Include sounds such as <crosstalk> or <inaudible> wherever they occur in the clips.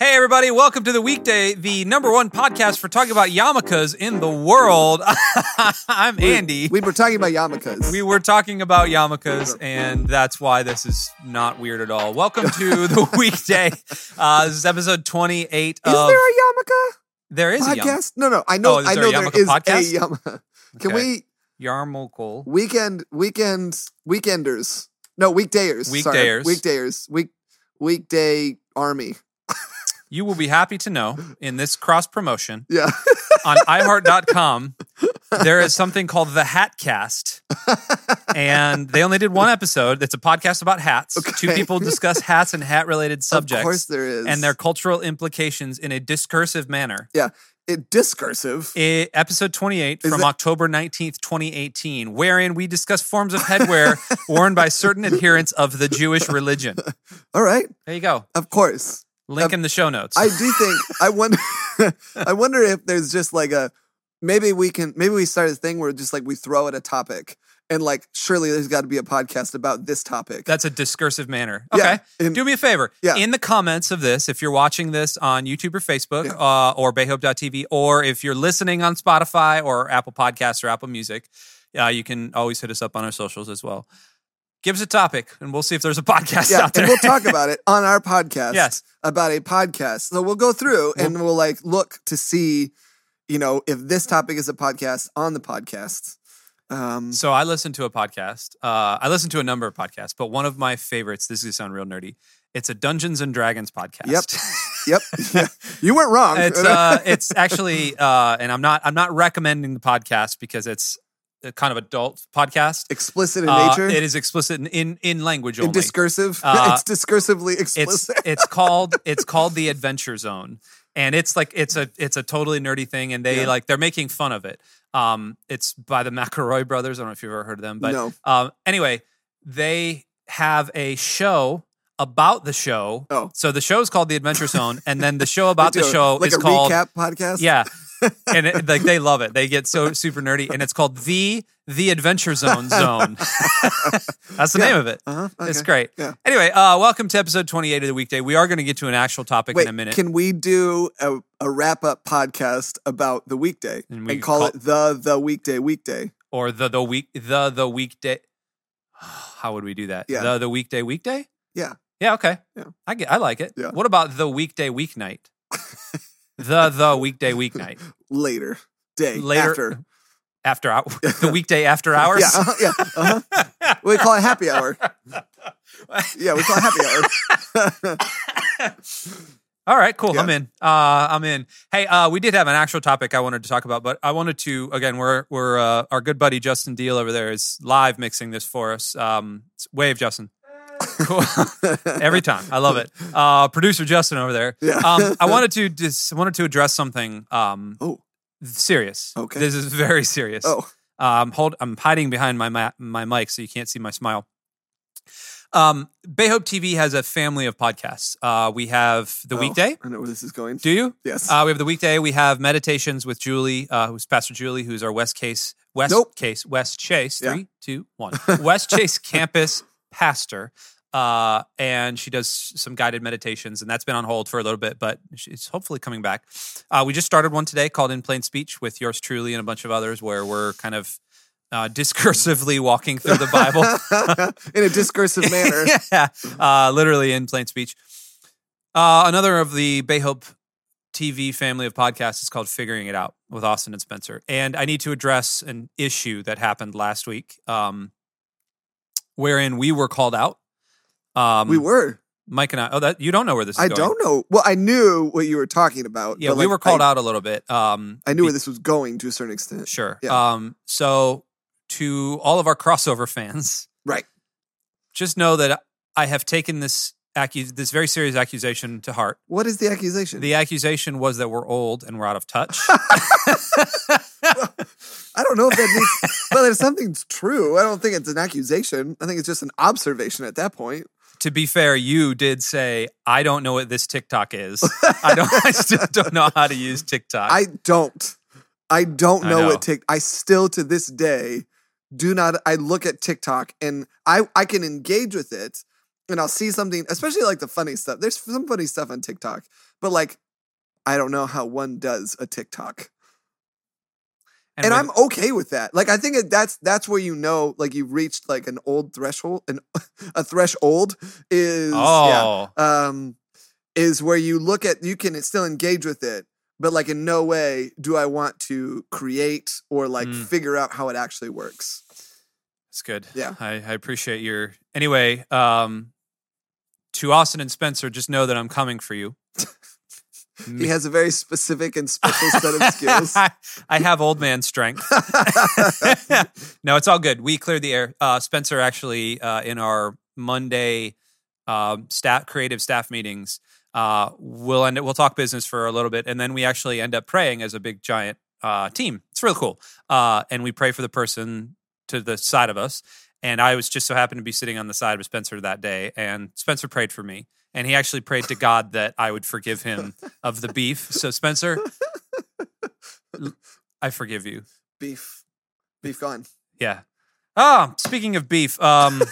Hey, everybody, welcome to the weekday, the number one podcast for talking about yarmulkes in the world. <laughs> I'm Andy. We were talking about yarmulkes. We were talking about yarmulkes, and that's why this is not weird at all. Welcome to <laughs> the weekday. Uh, this is episode 28 is of. there a yarmulke there is a yarmulke. No, no. I know. Oh, I know there is podcast? a yarmulke. Can Okay. we Yarmulke. weekend weekend weekenders? No, weekdayers. sorry. Weekdayers. Weekdayers. Week weekday army. You will be happy to know in this cross promotion Yeah. on iHeart.com, there is something called the Hatcast. And they only did one episode. It's a podcast about hats. Two people discuss hats and hat related subjects Of course there is. and their cultural implications in a discursive manner. yeah. It discursive. I- episode 28 Is from that- October 19th, 2018, wherein we discuss forms of headwear <laughs> worn by certain adherents of the Jewish religion. <laughs> All right. There you go. Of course. Link in the show notes. I do think I wonder <laughs> I wonder if there's just like a maybe we can maybe we start a thing where just like we throw at a topic and like surely there's got to be a podcast about this topic. That's a discursive manner. Yeah, Okay. and- Do me a favor. Yeah. In the comments of this, if you're watching this on YouTube or Facebook uh, or bayhope.tv, or if you're listening on Spotify or Apple Podcasts or Apple Music, uh, you can always hit us up on our socials as well. Give us a topic and we'll see if there's a podcast yeah, out there. and we'll talk about <laughs> it on our podcast. Yes. about a podcast. So we'll go through and we'll like look to see, you know, if this topic is a podcast on the podcast. Um, so I listened to a podcast. Uh, I listened to a number of podcasts, but one of my favorites, this is going to sound real nerdy. It's a Dungeons and Dragons podcast. Yep. yep, <laughs> yeah. you weren't wrong. it's uh it's actually uh and i'm not i'm not recommending the podcast because it's a kind of adult podcast explicit in Uh, nature. it is explicit in in, in language only discursive. Uh, <laughs> it's discursively it's explicit. it's called <laughs> it's called the adventure zone and it's like it's a it's a totally nerdy thing and they Yeah. like they're making fun of it um it's by the <laughs> mcelroy brothers i don't know if you've ever heard of them but No. um anyway they have a show about the show Oh. so the show is called the adventure zone <laughs> and then the show about the show like is a called recap podcast. yeah. <laughs> and it, like they love it. They get so super nerdy, and it's called the the Adventure Zone <laughs> Zone. <laughs> That's the Yeah. name of it. Uh-huh. It's great. Yeah. Anyway, uh, welcome to episode twenty eight of the weekday. We are going to get to an actual topic Wait, in a minute. can we do a, a wrap up podcast about the weekday And and, call, call- it the the weekday weekday? or the the week the the weekday. <sighs> How would we do that? Yeah. The the weekday weekday. Yeah. Yeah. Okay. Yeah. I get. I like it. Yeah. What about the weekday weeknight? <laughs> the the weekday weeknight Later day later after. After hour <laughs> the weekday after hours. Yeah, uh-huh, yeah. Uh-huh. We call it happy hour. <laughs> Yeah, we call it happy hour. <laughs> All right, cool. Yeah. I'm in. Uh, I'm in. Hey, uh, we did have an actual topic I wanted to talk about, but I wanted to again. We're we're uh, our good buddy Justin Deal over there is live mixing this for us. Um, wave, Justin. Cool. Every time, I love it. Uh, producer Justin over there. Yeah. Um, I wanted to just wanted to address something. Um, Oh. Serious. Okay. This is very serious. Oh, Um, hold. I'm hiding behind my ma- my mic so you can't see my smile. Um, Bay Hope TV has a family of podcasts. Uh, we have the oh, weekday. I know where this is going. Do you? yes. Uh, we have the weekday. We have meditations with Julie, uh, who's Pastor Julie, who's our West Case West Nope. Case West Chase. Yeah. Three, two, one. <laughs> West Chase campus pastor. Uh, and she does some guided meditations, and that's been on hold for a little bit, but she's hopefully coming back. Uh, we just started one today called In Plain Speech with yours truly and a bunch of others, where we're kind of uh, <laughs> discursively walking through the Bible. <laughs> in a discursive <laughs> manner. yeah, uh, literally in plain speech. Uh, another of the Bayhope TV family of podcasts is called Figuring It Out with Austin and Spencer. And I need to address an issue that happened last week, um, wherein we were called out. Um, we were. Mike and I. Oh, that you don't know where this is I going. don't know. Well, I knew what you were talking about. Yeah, but, we like, were called I, out a little bit. Um, I knew be- where this was going to a certain extent. Sure. Yeah. Um, so to all of our crossover fans, Right. just know that I have taken this accu- this very serious accusation to heart. What is the accusation? The accusation was that we're old and we're out of touch. <laughs> <laughs> I don't know if that means. well, if something's true, I don't think it's an accusation. I think it's just an observation at that point. To be fair, you did say I don't know what this TikTok is. I don't. I still <laughs> don't know how to use TikTok. I don't. I don't I know, know. what Tik. I still to this day do not. I look at TikTok and I I can engage with it, and I'll see something, especially like the funny stuff. There's some funny stuff on TikTok, but like I don't know how one does a TikTok. And, when- I'm okay with that. Like I think that's that's where you know like you've reached like an old threshold and <laughs> a threshold is yeah, oh, um is where you look at you can still engage with it, but like in no way do I want to create or like Mm. figure out how it actually works. it's good. Yeah. I, I appreciate your. Anyway, um, to Austin and Spencer, just know that I'm coming for you. He has a very specific and special set of skills. <laughs> I have old man strength. <laughs> no, it's all good. We cleared the air. Uh, Spencer actually uh, in our Monday um, staff creative staff meetings. Uh, we'll end it. We'll talk business for a little bit, and then we actually end up praying as a big giant uh, team. It's really cool. Uh, and we pray for the person to the side of us. And I was just so happened to be sitting on the side of Spencer that day, and Spencer prayed for me. And he actually prayed to God that I would forgive him of the beef. So Spencer, I forgive you. Beef. Beef gone. Yeah. Ah, speaking of beef, um,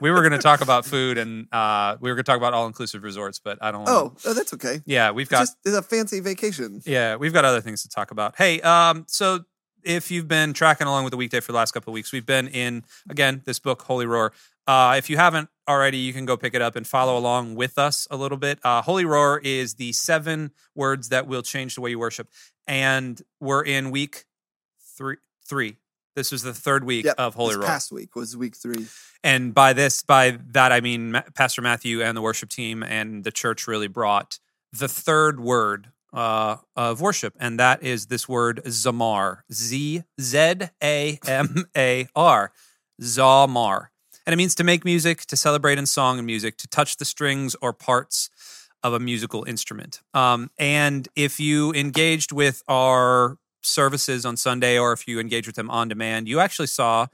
we were going to talk about food and uh, we were going to talk about all inclusive resorts, but I don't. Wanna, Oh, oh, that's okay. yeah, we've It's got just it's a fancy vacation. yeah, we've got other things to talk about. Hey, um, so if you've been tracking along with the weekday for the last couple of weeks, we've been in again this book, Holy Roar. Uh, if you haven't already, you can go pick it up and follow along with us a little bit. Uh, Holy Roar is the seven words that will change the way you worship, and we're in week three. Three. This was the third week Yep, of Holy this Roar. past week was week three. And by this, by that, I mean Pastor Matthew and the worship team and the church really brought the third word uh, of worship, and that is this word zamar, Z Z A M A R, zamar, and it means to make music, to celebrate in song and music, to touch the strings or parts of a musical instrument. Um, and if you engaged with our services on Sunday, or if you engage with them on demand, you actually saw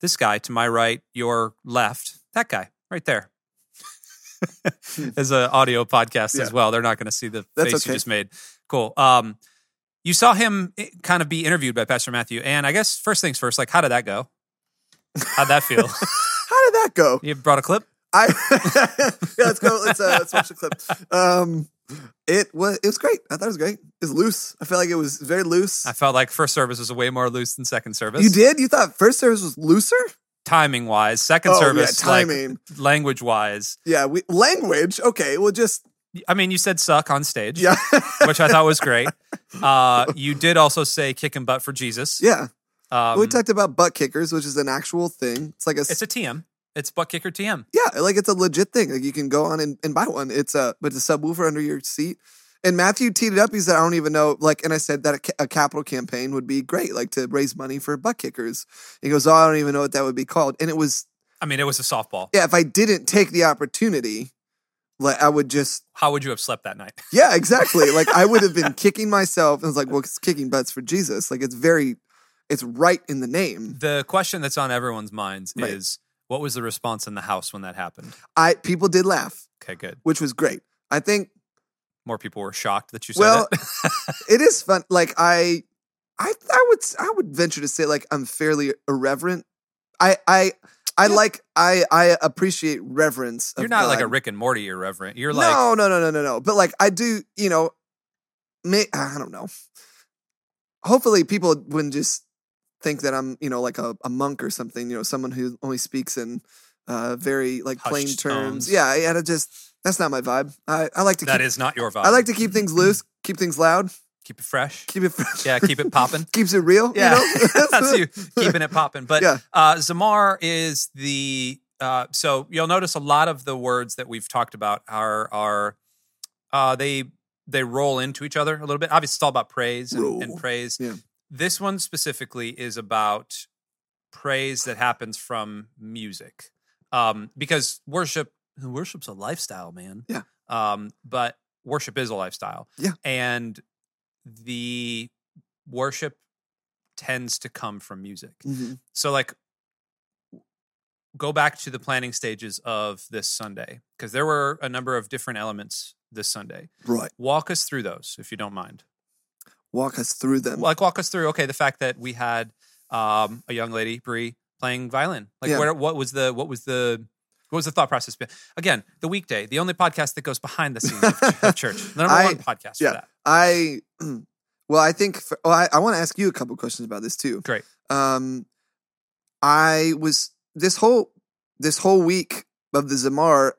this guy to my right, your left, that guy right there. As an audio podcast as well, they're not going to see the That's face you just made. Cool. Um, you saw him eh, kind of be interviewed by Pastor Matthew, and I guess first things first, like how did that go? How'd that feel? <laughs> That go? you brought a clip. I <laughs> yeah, let's go. Let's uh, let's watch the clip. Um, it was it was great. I thought it was great. It was loose. I felt like it was very loose. I felt like first service was way more loose than second service. You did? You thought first service was looser? timing wise, second Oh, yeah, service, timing. like language wise. Yeah, we language. Okay, well, just I mean, you said suck on stage, yeah, which I thought was great. <laughs> Uh, you did also say kick and butt for Jesus. yeah. Um, we talked about butt kickers, which is an actual thing. It's like a, it's a TM. It's butt kicker TM. yeah, like it's a legit thing. Like you can go on and, and buy one. It's a but it's a subwoofer under your seat. And Matthew teed it up. He said, "I don't even know." Like, and I said that a, ca- a capital campaign would be great, like to raise money for butt kickers. He goes, "Oh, I don't even know what that would be called." And it was I mean, it was a softball. yeah. If I didn't take the opportunity, like I would just How would you have slept that night? yeah, exactly. like I would have been <laughs> kicking myself. And I was like, well, it's kicking butts for Jesus. Like it's very, it's right in the name. The question that's on everyone's minds Right. is what was the response in the house when that happened? I people did laugh, Okay, good. which was great. I think More people were shocked that you said Well, it. <laughs> it is fun. Like I, I, I would, I would venture to say like I'm fairly irreverent. I, I, I Yeah. like, I, I appreciate reverence. of You're not like a Rick and Morty irreverent. You're like no, no, no, no, no, no. But like I do, you know, may, I don't know. Hopefully, people wouldn't just think that I'm, you know, like a, a monk or something. You know, someone who only speaks in uh, very like plain terms. tones. Yeah, yeah. That just that's not my vibe. I, I like to that keep. is not your vibe. I like to keep things loose, keep things loud, keep it fresh. keep it fresh. Yeah, keep it popping. <laughs> keeps it real. Yeah, you know? <laughs> that's you keeping it popping. But Yeah. uh, Zamar is the uh, so you'll notice a lot of the words that we've talked about are are uh, they they roll into each other a little bit. Obviously, it's all about praise and, and praise. Yeah. This one specifically is about praise that happens from music, um, because worship worship's a lifestyle, man. Yeah. Um, but worship is a lifestyle. Yeah. And the worship tends to come from music. Mhm. So like go back to the planning stages of this Sunday because there were a number of different elements this Sunday. Right. Walk us through those if you don't mind. Walk us through them. Like walk us through okay the fact that we had um, a young lady Bree playing violin. Like Yeah. where what was the what was the What was the thought process? Again, the weekday, the only podcast that goes behind the scenes of, of <laughs> church. The number I- one podcast yeah. for that. I <clears throat> well, I think for, well, I, I want to ask you a couple questions about this too. Great. Um, I was this whole this whole week of the Zamar,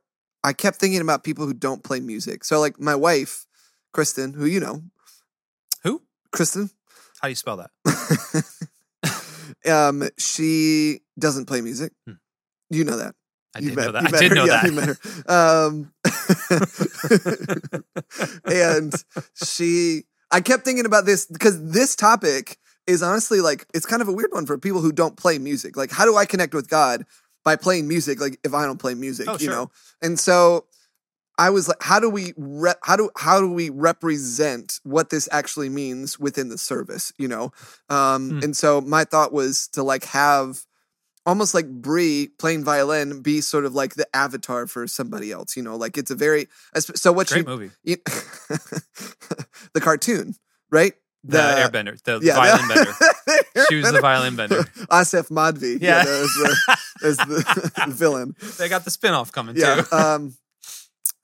I kept thinking about people who don't play music. So like my wife, Kristen, who you know? Kristen, How do you spell that? <laughs> um, she doesn't play music. Hmm. You know that. I You did met- know that. I did her. know Yeah, that. you met her. um, <laughs> and she, I kept thinking about this because this topic is honestly like it's kind of a weird one for people who don't play music. Like, how do I connect with God by playing music? Like, if I don't play music, Oh, you sure. know. And so, I was like, how do we re- how do how do we represent what this actually means within the service? You know. Um, Hmm. And so my thought was to like have almost like Brie playing violin be sort of like the avatar for somebody else, you know, like it's a very so what Great you, movie. you <laughs> the cartoon, right? The, airbender, the yeah, violin bender. <laughs> She was the violin bender. <laughs> Aasif Mandvi, Yeah. yeah, that was the, as the, the villain. They got the spinoff coming Yeah. too. Um.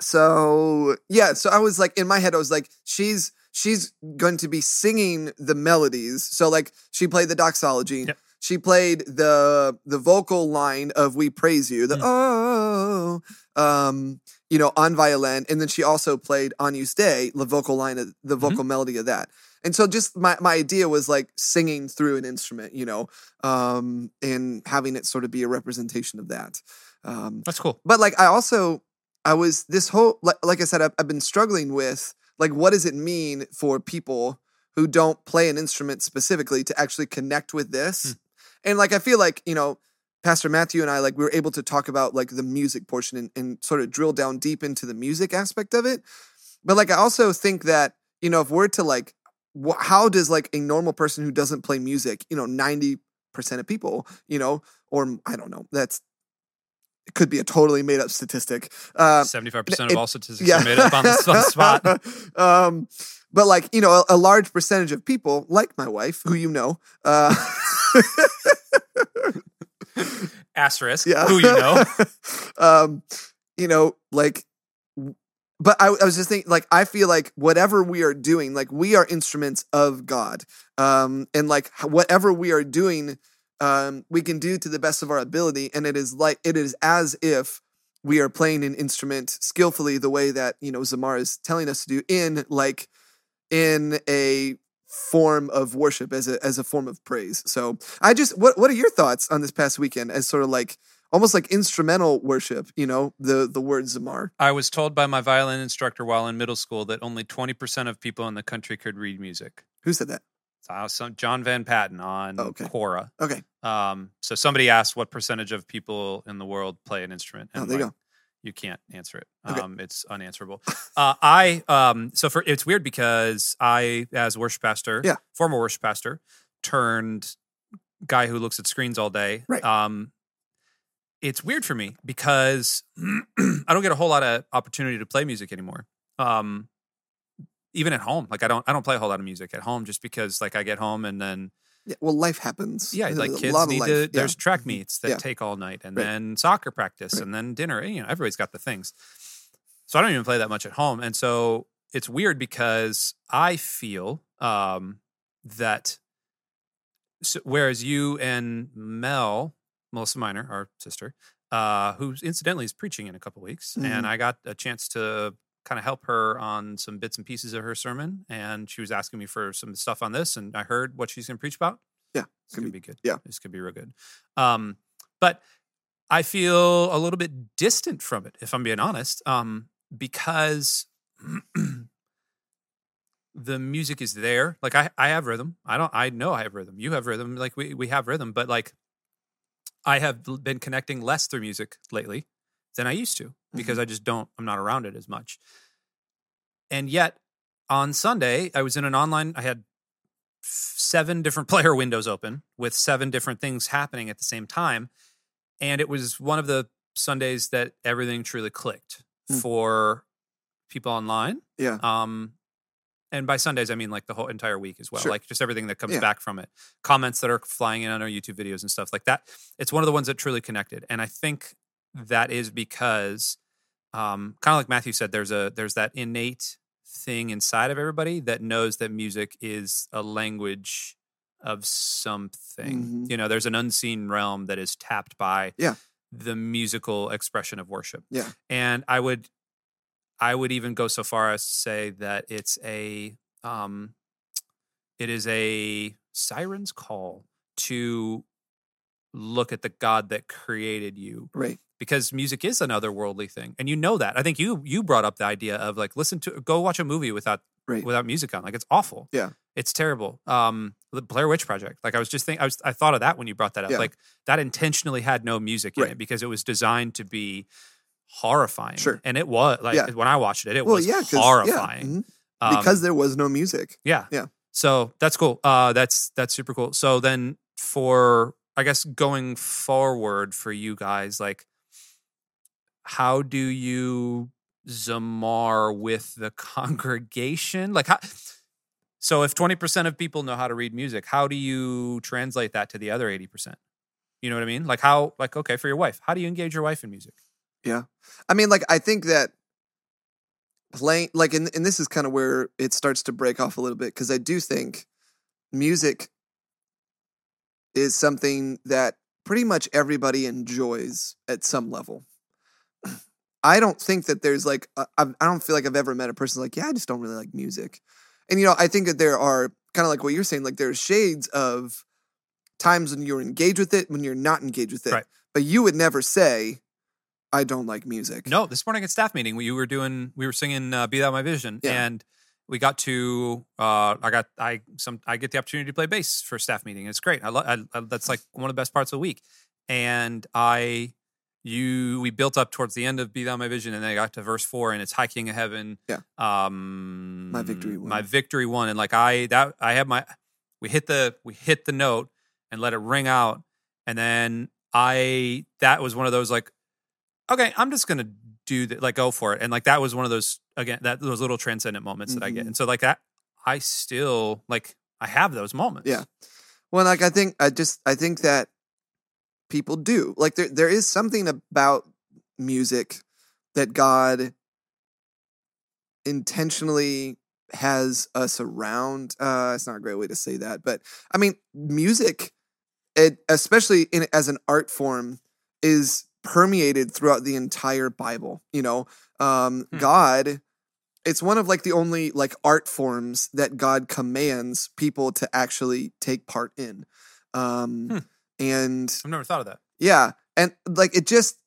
So yeah, so I was like in my head, I was like, she's she's going to be singing the melodies. So like she played the doxology. Yep. She played the the vocal line of "We Praise You," the Mm. oh, um, you know, on violin, and then she also played "Agnus Dei," the vocal line of the Mm-hmm. vocal melody of that. And so, just my my idea was like singing through an instrument, you know, um, and having it sort of be a representation of that. Um, That's cool. but like I also I was this whole like, like I said I've, I've been struggling with like what does it mean for people who don't play an instrument specifically to actually connect with this Hmm. and like I feel like you know Pastor Matthew and I like we were able to talk about like the music portion and, and sort of drill down deep into the music aspect of it but like I also think that you know if we're to like wh- how does like a normal person who doesn't play music you know 90% of people you know or I don't know that's it could be a totally made up statistic. Uh, Seventy-five percent it- of all statistics are made up on the, <laughs> on the spot. um, but like you know, a, a large percentage of people, like my wife, who you know, uh, <laughs> Asterisk. yeah, Who you know? <laughs> um, you know, like. But I, I was just thinking, like, I feel like whatever we are doing, like, we are instruments of God. Um, and like, whatever we are doing, um, we can do to the best of our ability. And it is like, it is as if we are playing an instrument skillfully the way that, you know, Zamar is telling us to do in like, in a form of worship as a, as a form of praise. So I just, what, what are your thoughts on this past weekend as sort of like, almost like instrumental worship, you know, the, the word Zamar? I was told by my violin instructor while in middle school that only twenty percent of people in the country could read music. Who said that? So some John Van Patten on Oh, okay. Quora. Okay. Um, so somebody asked what percentage of people in the world play an instrument, Oh, and there you like, go. you can't answer it. Okay. Um, it's unanswerable. <laughs> uh, I um, so for it's weird because I, as worship pastor, Yeah. former worship pastor, turned guy who looks at screens all day. Right. Um, it's weird for me because <clears throat> I don't get a whole lot of opportunity to play music anymore. Um, even at home, like I don't, I don't play a whole lot of music at home just because, like, I get home and then Yeah, well, life happens. yeah, like kids need life. to. Yeah. There's track meets that Yeah. take all night, and Right. then soccer practice, Right. and then dinner. You know, everybody's got the things. So I don't even play that much at home, and so it's weird because I feel um, that. So, whereas you and Mel, Melissa Miner, our sister, uh, who incidentally is preaching in a couple weeks, Mhm. and I got a chance to kind of help her on some bits and pieces of her sermon, and she was asking me for some stuff on this, and I heard what she's going to preach about. Yeah, It's gonna be good. yeah. this could be real good. Um, but I feel a little bit distant from it, if I'm being honest, um, because <clears throat> the music is there. Like I, I have rhythm. I don't. I know I have rhythm. You have rhythm. Like we, we have rhythm. But like, I have been connecting less through music lately than I used to because I just don't. I'm not around it as much. And yet, on Sunday, I was in an online. I had seven different <laughs> player windows open with seven different things happening at the same time, and it was one of the Sundays that everything truly clicked Hmm. for people online. Yeah. Um, and by Sundays, I mean like the whole entire week as well, Sure. like just everything that comes Yeah. back from it, comments that are flying in on our YouTube videos and stuff like that. It's one of the ones that truly connected, and I think that is because, um, kind of like Matthew said, there's a there's that innate thing inside of everybody that knows that music is a language of something. Mhm. You know, there's an unseen realm that is tapped by Yeah. the musical expression of worship. Yeah. And I would I would even go so far as to say that it's a um it is a siren's call to look at the God that created you Right. Because music is an otherworldly thing and you know that i think you you brought up the idea of like listen to go watch a movie without Right. without music on like it's awful Yeah. it's terrible um the blair witch project like i was just thinking i was i thought of that when you brought that up Yeah. like that intentionally had no music in Right. it because it was designed to be horrifying Sure. and it was like Yeah. when i watched it it Well, was yeah, 'cause- yeah, horrifying mhm. Um, because there was no music. yeah. Yeah. So that's cool. Uh that's that's super cool. So then for I guess going forward for you guys, like how do you zamar with the <laughs> congregation? Like how so if 20% of people know how to read music, how do you translate that to the other 80%? You know what I mean? Like how like okay, for your wife, how do you engage your wife in music? Yeah. I mean, like I think that playing like and, and this is kind of where it starts to break off a little bit because I do think music is something that pretty much everybody enjoys at some level. I don't think that there's like I I don't feel like I've ever met a person like yeah I just don't really like music, and you know I think that there are kind of like what you're saying like there's shades of times when you're engaged with it when you're not engaged with it, Right. but you would never say I don't like music. No, this morning at staff meeting, we were doing, we were singing uh, "Be Thou My Vision," Yeah. and we got to, uh, I got, I some, I get the opportunity to play bass for staff meeting. It's great. I, lo- I, I that's like one of the best parts of the week. And I, you, we built up towards the end of "Be Thou My Vision," and then I got to verse four, and it's "High King of Heaven." Yeah. Um, My victory My won. victory won, and like I, that I had my, we hit the, we hit the note and let it ring out, and then I, that was one of those like okay, I'm just gonna do that, like go for it. And like that was one of those again, that those little transcendent moments that I get. Mhm. And so like that, I still like I have those moments. Yeah. Well, like I think I just I think that people do like there there is something about music that God intentionally has us around. Uh, it's not a great way to say that, but I mean, music, it especially in as an art form, is permeated throughout the entire Bible. You know, um, Hmm. God. It's one of like the only like art forms that God commands people to actually take part in. Um, Hmm. And I've never thought of that. yeah, and like it just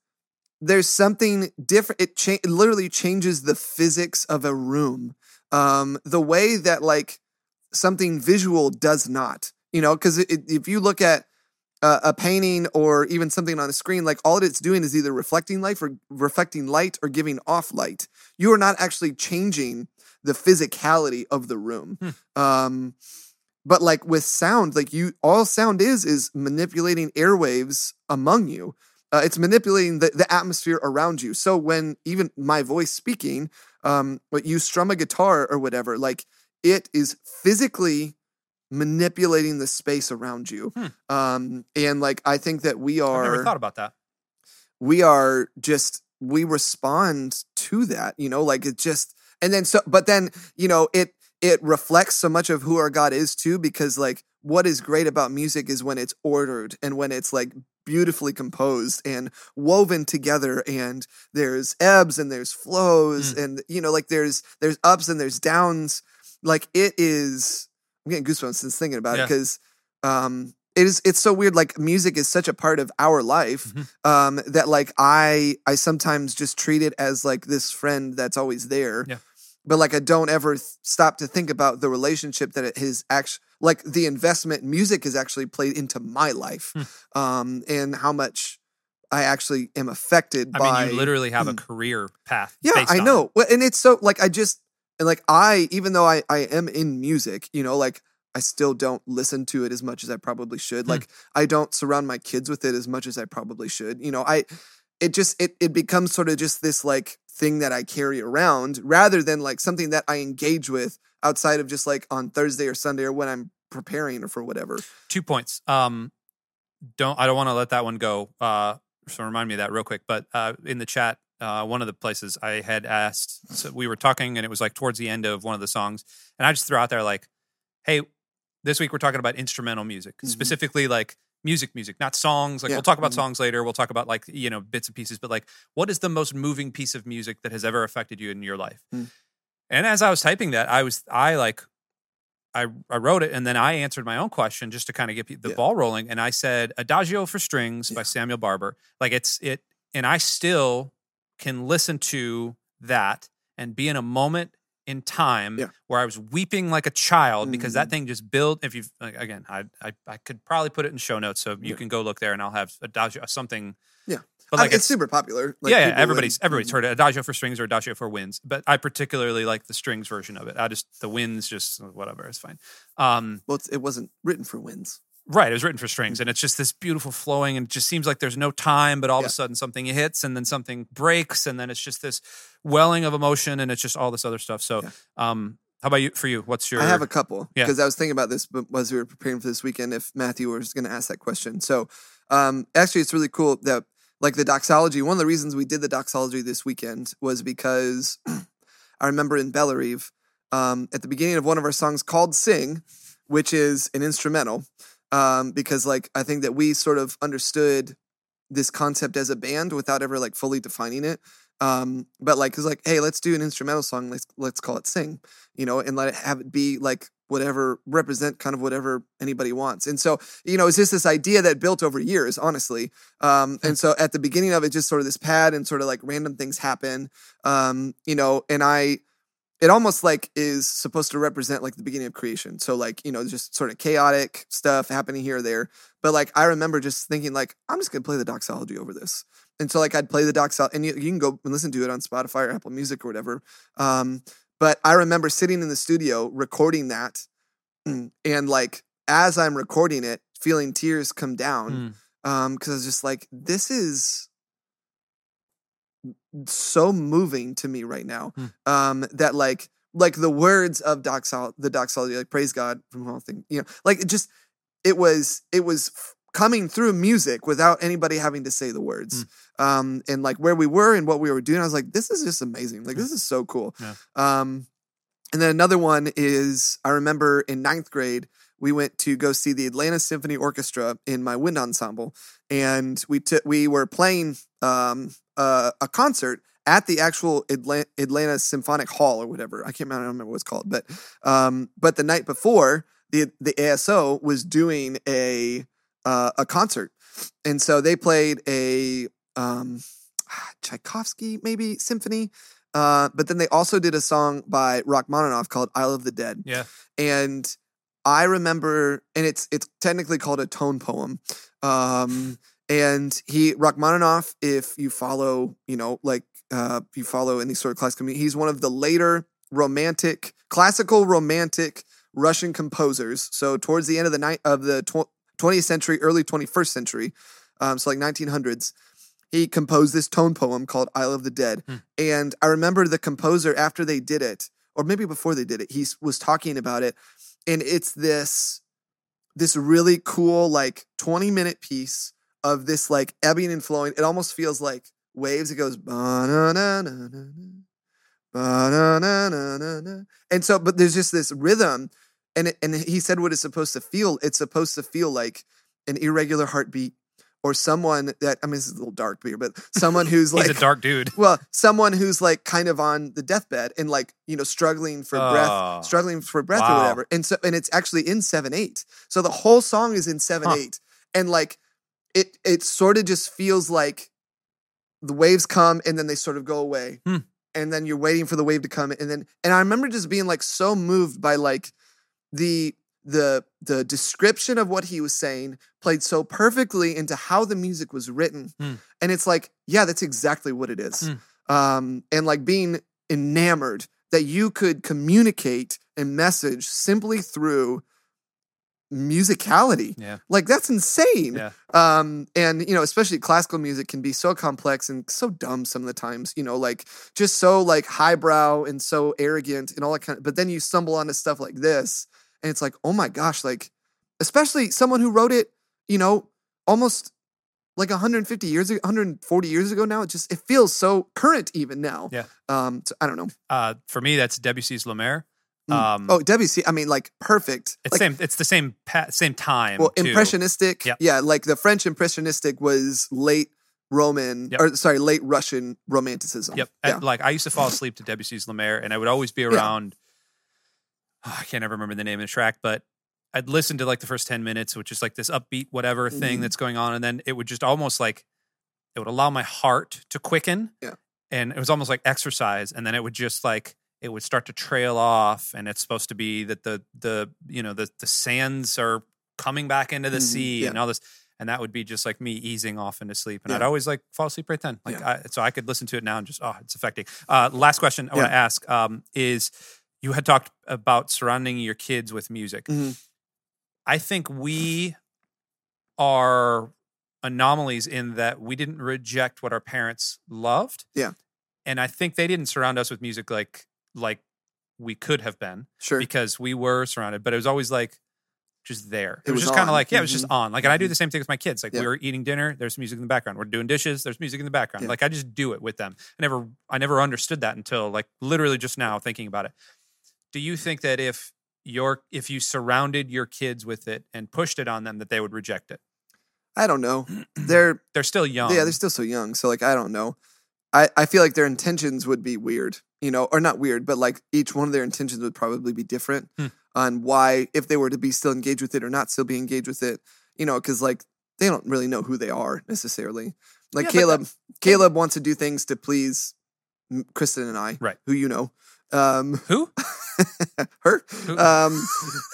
there's something different. It cha- it literally changes the physics of a room. Um, the way that like something visual does not, you know, because if you look at uh, a painting or even something on a screen, like all it's doing is either reflecting light or reflecting light or giving off light. You are not actually changing the physicality of the room. Um, but like with sound, like you, all sound is is manipulating airwaves among you. Uh, it's manipulating the, the atmosphere around you. So when even my voice speaking, um, but you strum a guitar or whatever, like it is physically manipulating the space around you. Hmm. Um, and like I think that we are. I've never thought about that. we are just we respond to that you know like it just and then so but then you know it it reflects so much of who our god is too because like what is great about music is when it's ordered and when it's like beautifully composed and woven together and there's ebbs and there's flows and you know like there's there's ups and there's downs like it is i'm getting goosebumps since thinking about it because um it is it's so weird like music is such a part of our life Mhm. um that like i i sometimes just treat it as like this friend that's always there Yeah. But like i don't ever th- stop to think about the relationship that it has actually like the investment music has actually played into my life Hmm. um and how much i actually am affected I by mean, you literally have a career path. yeah i know it. and it's so like i just and like i even though i i am in music you know like i still don't listen to it as much as i probably should Hmm. like i don't surround my kids with it as much as i probably should you know i it just it it becomes sort of just this like thing that i carry around rather than like something that i engage with outside of just like on thursday or sunday or when i'm preparing or for whatever Two points. Um, don't I don't want to let that one go. Uh, so remind me of that real quick. But uh, in the chat, uh, one of the places I had asked, so we were talking, and it was like towards the end of one of the songs, and I just threw out there like, "Hey, this week we're talking about instrumental music, Mhm. specifically like music, music, not songs. Like Yeah. we'll talk about Mhm. songs later. We'll talk about like you know bits and pieces, but like, what is the most moving piece of music that has ever affected you in your life?" Mm. And as I was typing that, I was I like. I, I wrote it and then I answered my own question just to kind of get the Yeah. ball rolling. And I said Adagio for Strings by Samuel Barber. Like it's it, and I still can listen to that and be in a moment in time Yeah. where I was weeping like a child because that Mhm. thing just built. If you again, I, I I could probably put it in show notes so you Yeah. can go look there and I'll have a Adagio something. Yeah. but I- like it's, super popular. Like, yeah, yeah, everybody's everybody's Mhm. heard it. Adagio for strings or Adagio for winds, but I particularly like the strings version of it. I just the winds, just whatever, it's fine. Um, Well, it's, it wasn't written for wins. Right, it was written for strings, and it's just this beautiful flowing, and it just seems like there's no time, but all of a sudden something hits, and then something breaks, and then it's just this welling of emotion, and it's just all this other stuff. So, Yeah. um, how about you? For you, what's your? I have a couple Yeah. because I was thinking about this but as we were preparing for this weekend. If Matthew was going to ask that question, so um, actually, it's really cool that like the doxology. One of the reasons we did the doxology this weekend was because <clears throat> I remember in Bellarive um, at the beginning of one of our songs called "Sing," which is an instrumental, um, because like I think that we sort of understood this concept as a band without ever like fully defining it. Um, but like, it's like, hey, let's do an instrumental song. Let's let's call it "Sing." you know, and let it have it be like whatever represent kind of whatever anybody wants. And so, you know, it's just this idea that built over years, honestly. Um, and so at the beginning of it, just sort of this pad and sort of like random things happen. Um, you know, and I it almost like is supposed to represent like the beginning of creation. So like, you know, just sort of chaotic stuff happening here or there. But like I remember just thinking like, I'm just gonna play the doxology over this. And so like I'd play the doxology and you, you can go and listen to it on Spotify or Apple Music or whatever. Um, but I remember sitting in the studio recording that, mm, and like as I'm recording it, feeling tears come down Mm. um because I was just like, this is so moving to me right now. Hmm. Um, that like like the words of doxol the doxology, like praise God from all things, you know, like it just it was it was coming through music without anybody having to say the words. Um, and like where we were and what we were doing, I was like, this is just amazing. Like this is so cool. Yeah. Um, and then another one is I remember in ninth grade, we went to go see the Atlanta Symphony Orchestra in my wind ensemble, and we took we were playing um, uh, a concert at the actual Atlanta, Atlanta Symphonic Hall or whatever. I can't remember, I don't remember what it's called, but um, but the night before, the the ASO was doing a uh, a concert, and so they played a um, <sighs> Tchaikovsky maybe symphony. Uh, but then they also did a song by Rachmaninoff called "Isle of the Dead." Yeah. and I remember, and it's it's technically called a tone poem. Um, and he Rachmaninoff, if you follow, you know, like uh, you follow any sort of classical music, he's one of the later romantic, classical romantic Russian composers. So towards the end of the night of the tw- 20th century, early 21st century, um, so like 1900s, he composed this tone poem called "Isle of the Dead." Hmm. And I remember the composer after they did it, or maybe before they did it, he was talking about it, and it's this this really cool like 20 minute piece of this like ebbing and flowing. It almost feels like waves. It goes and so, but there's just this rhythm, and it, and he said what it's supposed to feel. It's supposed to feel like an irregular heartbeat, or someone that I mean, this is a little dark here, but someone who's like a dark dude. well, someone who's like kind of on the deathbed and like you know struggling for breath, struggling for breath Wow. or whatever. And so and it's actually in seven eight. So the whole song is in seven Huh. eight, and like it it sort of just feels like the waves come and then they sort of go away, Hmm. and then you're waiting for the wave to come, and then and I remember just being like so moved by like the the the description of what he was saying played so perfectly into how the music was written Hmm. and it's like yeah that's exactly what it is Hmm. um and like being enamored that you could communicate a message simply through musicality Yeah. like that's insane Yeah. um and you know especially classical music can be so complex and so dumb some of the times you know like just so like highbrow and so arrogant and all that kind of but then you stumble onto stuff like this and it's like oh my gosh like especially someone who wrote it you know almost like 150 years ago, 140 years ago now. It just it feels so current even now. Yeah. Um. So I don't know. Uh, for me, that's Debussy's. Mm. Um, oh, Debussy. I mean, like perfect. it's like, same. It's the same pa- same time. Well, too. impressionistic. Yep. Yeah, like the French impressionistic was late Roman Yep. or sorry, late Russian romanticism. Yep. Yeah. And, like I used to fall asleep to Debussy's Mer, and I would always be around. oh, <sighs> I can't ever remember the name of the track, but I'd listen to like the first ten minutes, which is like this upbeat whatever thing Mhm. that's going on, and then it would just almost like it would allow my heart to quicken. Yeah. And it was almost like exercise, and then it would just like it would start to trail off, and it's supposed to be that the the you know the the sands are coming back into the Mhm. sea Yeah. and all this. And that would be just like me easing off into sleep, and I'd always like fall asleep right then. Like, Yeah. I, so I could listen to it now and just oh, it's affecting. Uh, last question I want to ask um, is: You had talked about surrounding your kids with music. Mhm. I think we are anomalies in that we didn't reject what our parents loved. Yeah. And I think they didn't surround us with music like like we could have been Sure. because we were surrounded, but it was always like just there. It, It was, was just kind of like, yeah, it was just Mhm. on. Like, and I do Mhm. the same thing with my kids. Like Yeah. we were eating dinner, there's music in the background. We're doing dishes, there's music in the background. Yeah. Like I just do it with them. I never I never understood that until like literally just now thinking about it. Do you think that if your if you surrounded your kids with it and pushed it on them that they would reject it? I don't know. <clears throat> They're They're still young. yeah, they're still so young. So like I don't know. I, I feel like their intentions would be weird, you know, or not weird, but like each one of their intentions would probably be different Hmm. on why if they were to be still engaged with it or not still be engaged with it, you know, because like they don't really know who they are necessarily. Like Yeah, Caleb, Caleb wants to do things to please Kristen and I, Right. Who you know, um, Who? <laughs> her, Who? um,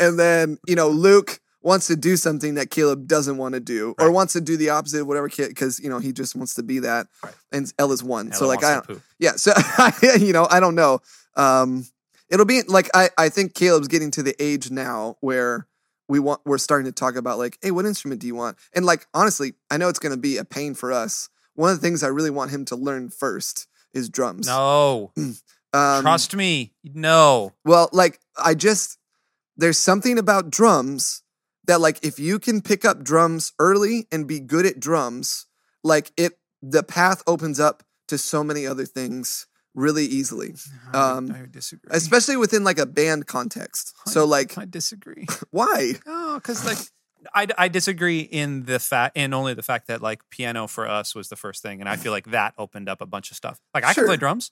and then you know Luke wants to do something that Caleb doesn't want to do, or wants to do the opposite of whatever kid because you know he just wants to be that. Right. And Ella's one, so like I, poop. yeah, so <laughs> you know I don't know. Um, it'll be like I I think Caleb's getting to the age now where we want we're starting to talk about like, hey, what instrument do you want? And like honestly, I know it's going to be a pain for us. One of the things I really want him to learn first is drums. No. <clears throat> um, Trust me. No. well, like I just there's something about drums that like if you can pick up drums early and be good at drums, like it the path opens up to so many other things really easily, I- Um, I disagree. especially within like a band context. <laughs> So like I disagree. <laughs> why? Oh, because like I, I disagree in the fact in only the fact that like piano for us was the first thing, and I feel like that opened up a bunch of stuff. Like I can play drums.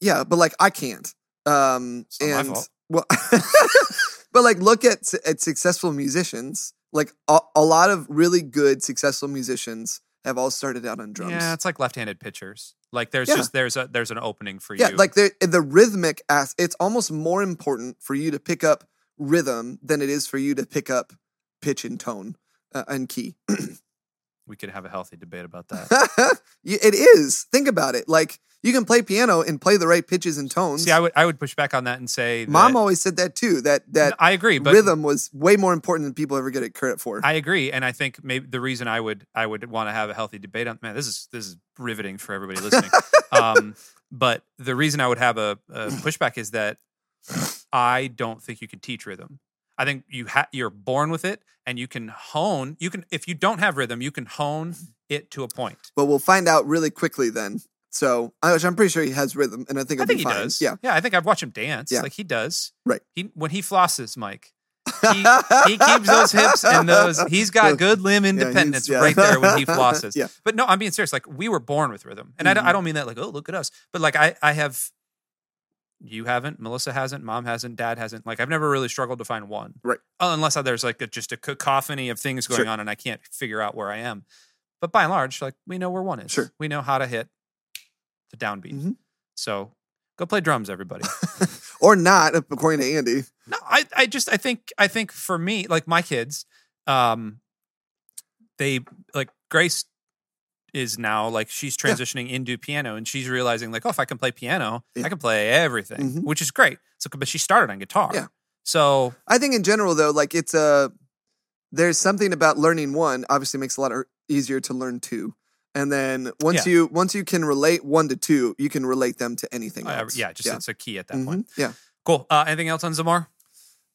Yeah, but like I can't. Um It's not my and well <laughs> but like look at at successful musicians. Like a, a lot of really good successful musicians have all started out on drums. Yeah, it's like left-handed pitchers. Like there's Yeah. just there's a there's an opening for Yeah, you. like the the rhythmic as it's almost more important for you to pick up rhythm than it is for you to pick up pitch and tone uh, and key. <clears throat> we could have a healthy debate about that. <laughs> It is. Think about it. Like you can play piano and play the right pitches and tones. See, I would I would push back on that and say that, Mom always said that too. That that I agree, but rhythm was way more important than people ever get it credit for. I agree, and I think maybe the reason I would I would want to have a healthy debate on man, this is this is riveting for everybody listening. <laughs> um, but the reason I would have a, a pushback is that I don't think you can teach rhythm. I think you ha- you're born with it, and you can hone. You can if you don't have rhythm, you can hone mm-hmm. it to a point. but we'll find out really quickly then. So which I'm pretty sure he has rhythm, and I think I think be he fine. does. Yeah. yeah. I think I've watched him dance. Yeah. like he does. Right. He when he flosses, Mike. He, he keeps those hips and those. <laughs> He's got good limb independence yeah. right there when he <laughs> flosses. Yeah. But no, I'm being serious. Like we were born with rhythm, and I, don't, I mm-hmm. don't mean that like oh look at us, but like I I have. You haven't, Melissa hasn't, Mom hasn't, Dad hasn't. Like I've never really struggled to find one, Right. Uh, Unless there's like a, just a cacophony of things going Sure. on, and I can't figure out where I am. But by and large, like we know where one is. Sure. We know how to hit the downbeat. Mhm. So go play drums, everybody. <laughs> or not, according to Andy. No, I, I just I think I think for me, like my kids, um, they like Grace is now like she's Yeah. transitioning into piano and she's realizing like, oh, if I can play piano, Yeah. I can play everything, Mhm. which is great. So, but she started on guitar. Yeah. So I think in general though, like it's a there's something about learning one obviously makes it a lot er- easier to learn two. And then once Yeah. you once you can relate one to two, you can relate them to anything uh, else. yeah, just yeah. it's a key at that Mhm. point. Yeah. Cool. Uh, anything else on Zamar?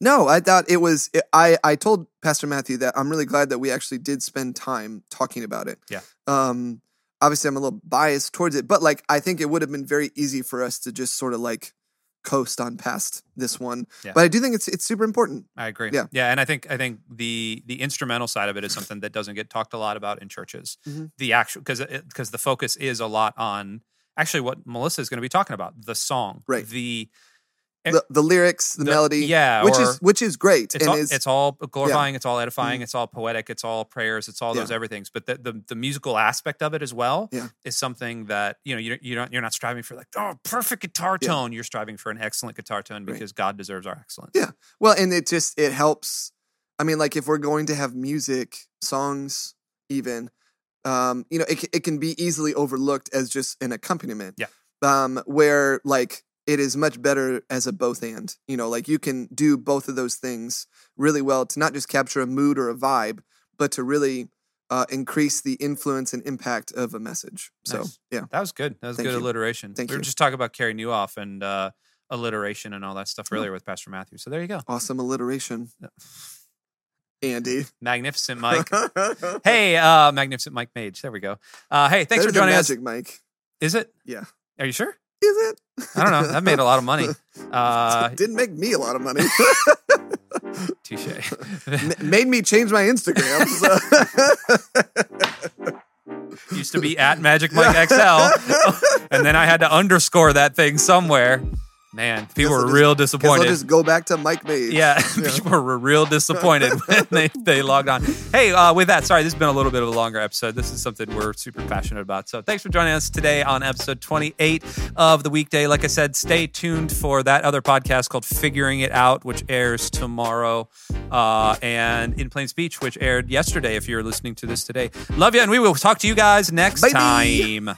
No, I thought it was. I I told Pastor Matthew that I'm really glad that we actually did spend time talking about it. Yeah. Um. Obviously, I'm a little biased towards it, but like I think it would have been very easy for us to just sort of like coast on past this one. Yeah. But I do think it's it's super important. I agree. Yeah. yeah, and I think I think the the instrumental side of it is something that doesn't get talked a lot about in churches. Mhm. The actual because because the focus is a lot on actually what Melissa is going to be talking about the song, Right. The The, the lyrics, the, the- melody, yeah, which is which is great, it's and all, is it's all glorifying, it's all edifying, Mhm. it's all poetic, it's all prayers, it's all those Yeah. everythings. But the, the the musical aspect of it as well Yeah. is something that you know you you don't you're not striving for like oh perfect guitar Yeah. tone. You're striving for an excellent guitar tone Right. because God deserves our excellence. Yeah. Well, and it just it helps. I mean, like if we're going to have music, songs, even, um, you know, it it can be easily overlooked as just an accompaniment. Yeah. Um, where like it is much better as a both and. You know, like you can do both of those things really well to not just capture a mood or a vibe, but to really uh, increase the influence and impact of a message. So Nice. yeah, That was good. That was Thank good you. alliteration. Thank we were you. just talking about Carey Nieuwhof and uh, alliteration and all that stuff earlier with Pastor Matthew. So there you go. awesome alliteration, Andy. <laughs> Magnificent Mike. <laughs> hey, uh, Magnificent Mike Mage. There we go. Uh, hey, thanks for joining us. magic, Mike. Is it? Yeah. Are you sure? Is it? I don't know. That made a lot of money. <laughs> Uh, <laughs> Didn't make me a lot of money. <laughs> touche. M- made me change my Instagram. so- Used to be at Magic Mike XL, and then I had to underscore that thing somewhere. Man, people were real I'll disappointed. just go back to Mike Mage. <laughs> Yeah, people were real disappointed <laughs> when they, they logged on. Hey, uh, with that, sorry, this has been a little bit of a longer episode. This is something we're super passionate about. So thanks for joining us today on episode 28 of the weekday. Like I said, stay tuned for that other podcast called Figuring It Out, which airs tomorrow, uh, and In Plain Speech, which aired yesterday if you're listening to this today. Love you, and we will talk to you guys next Bye-bye. time.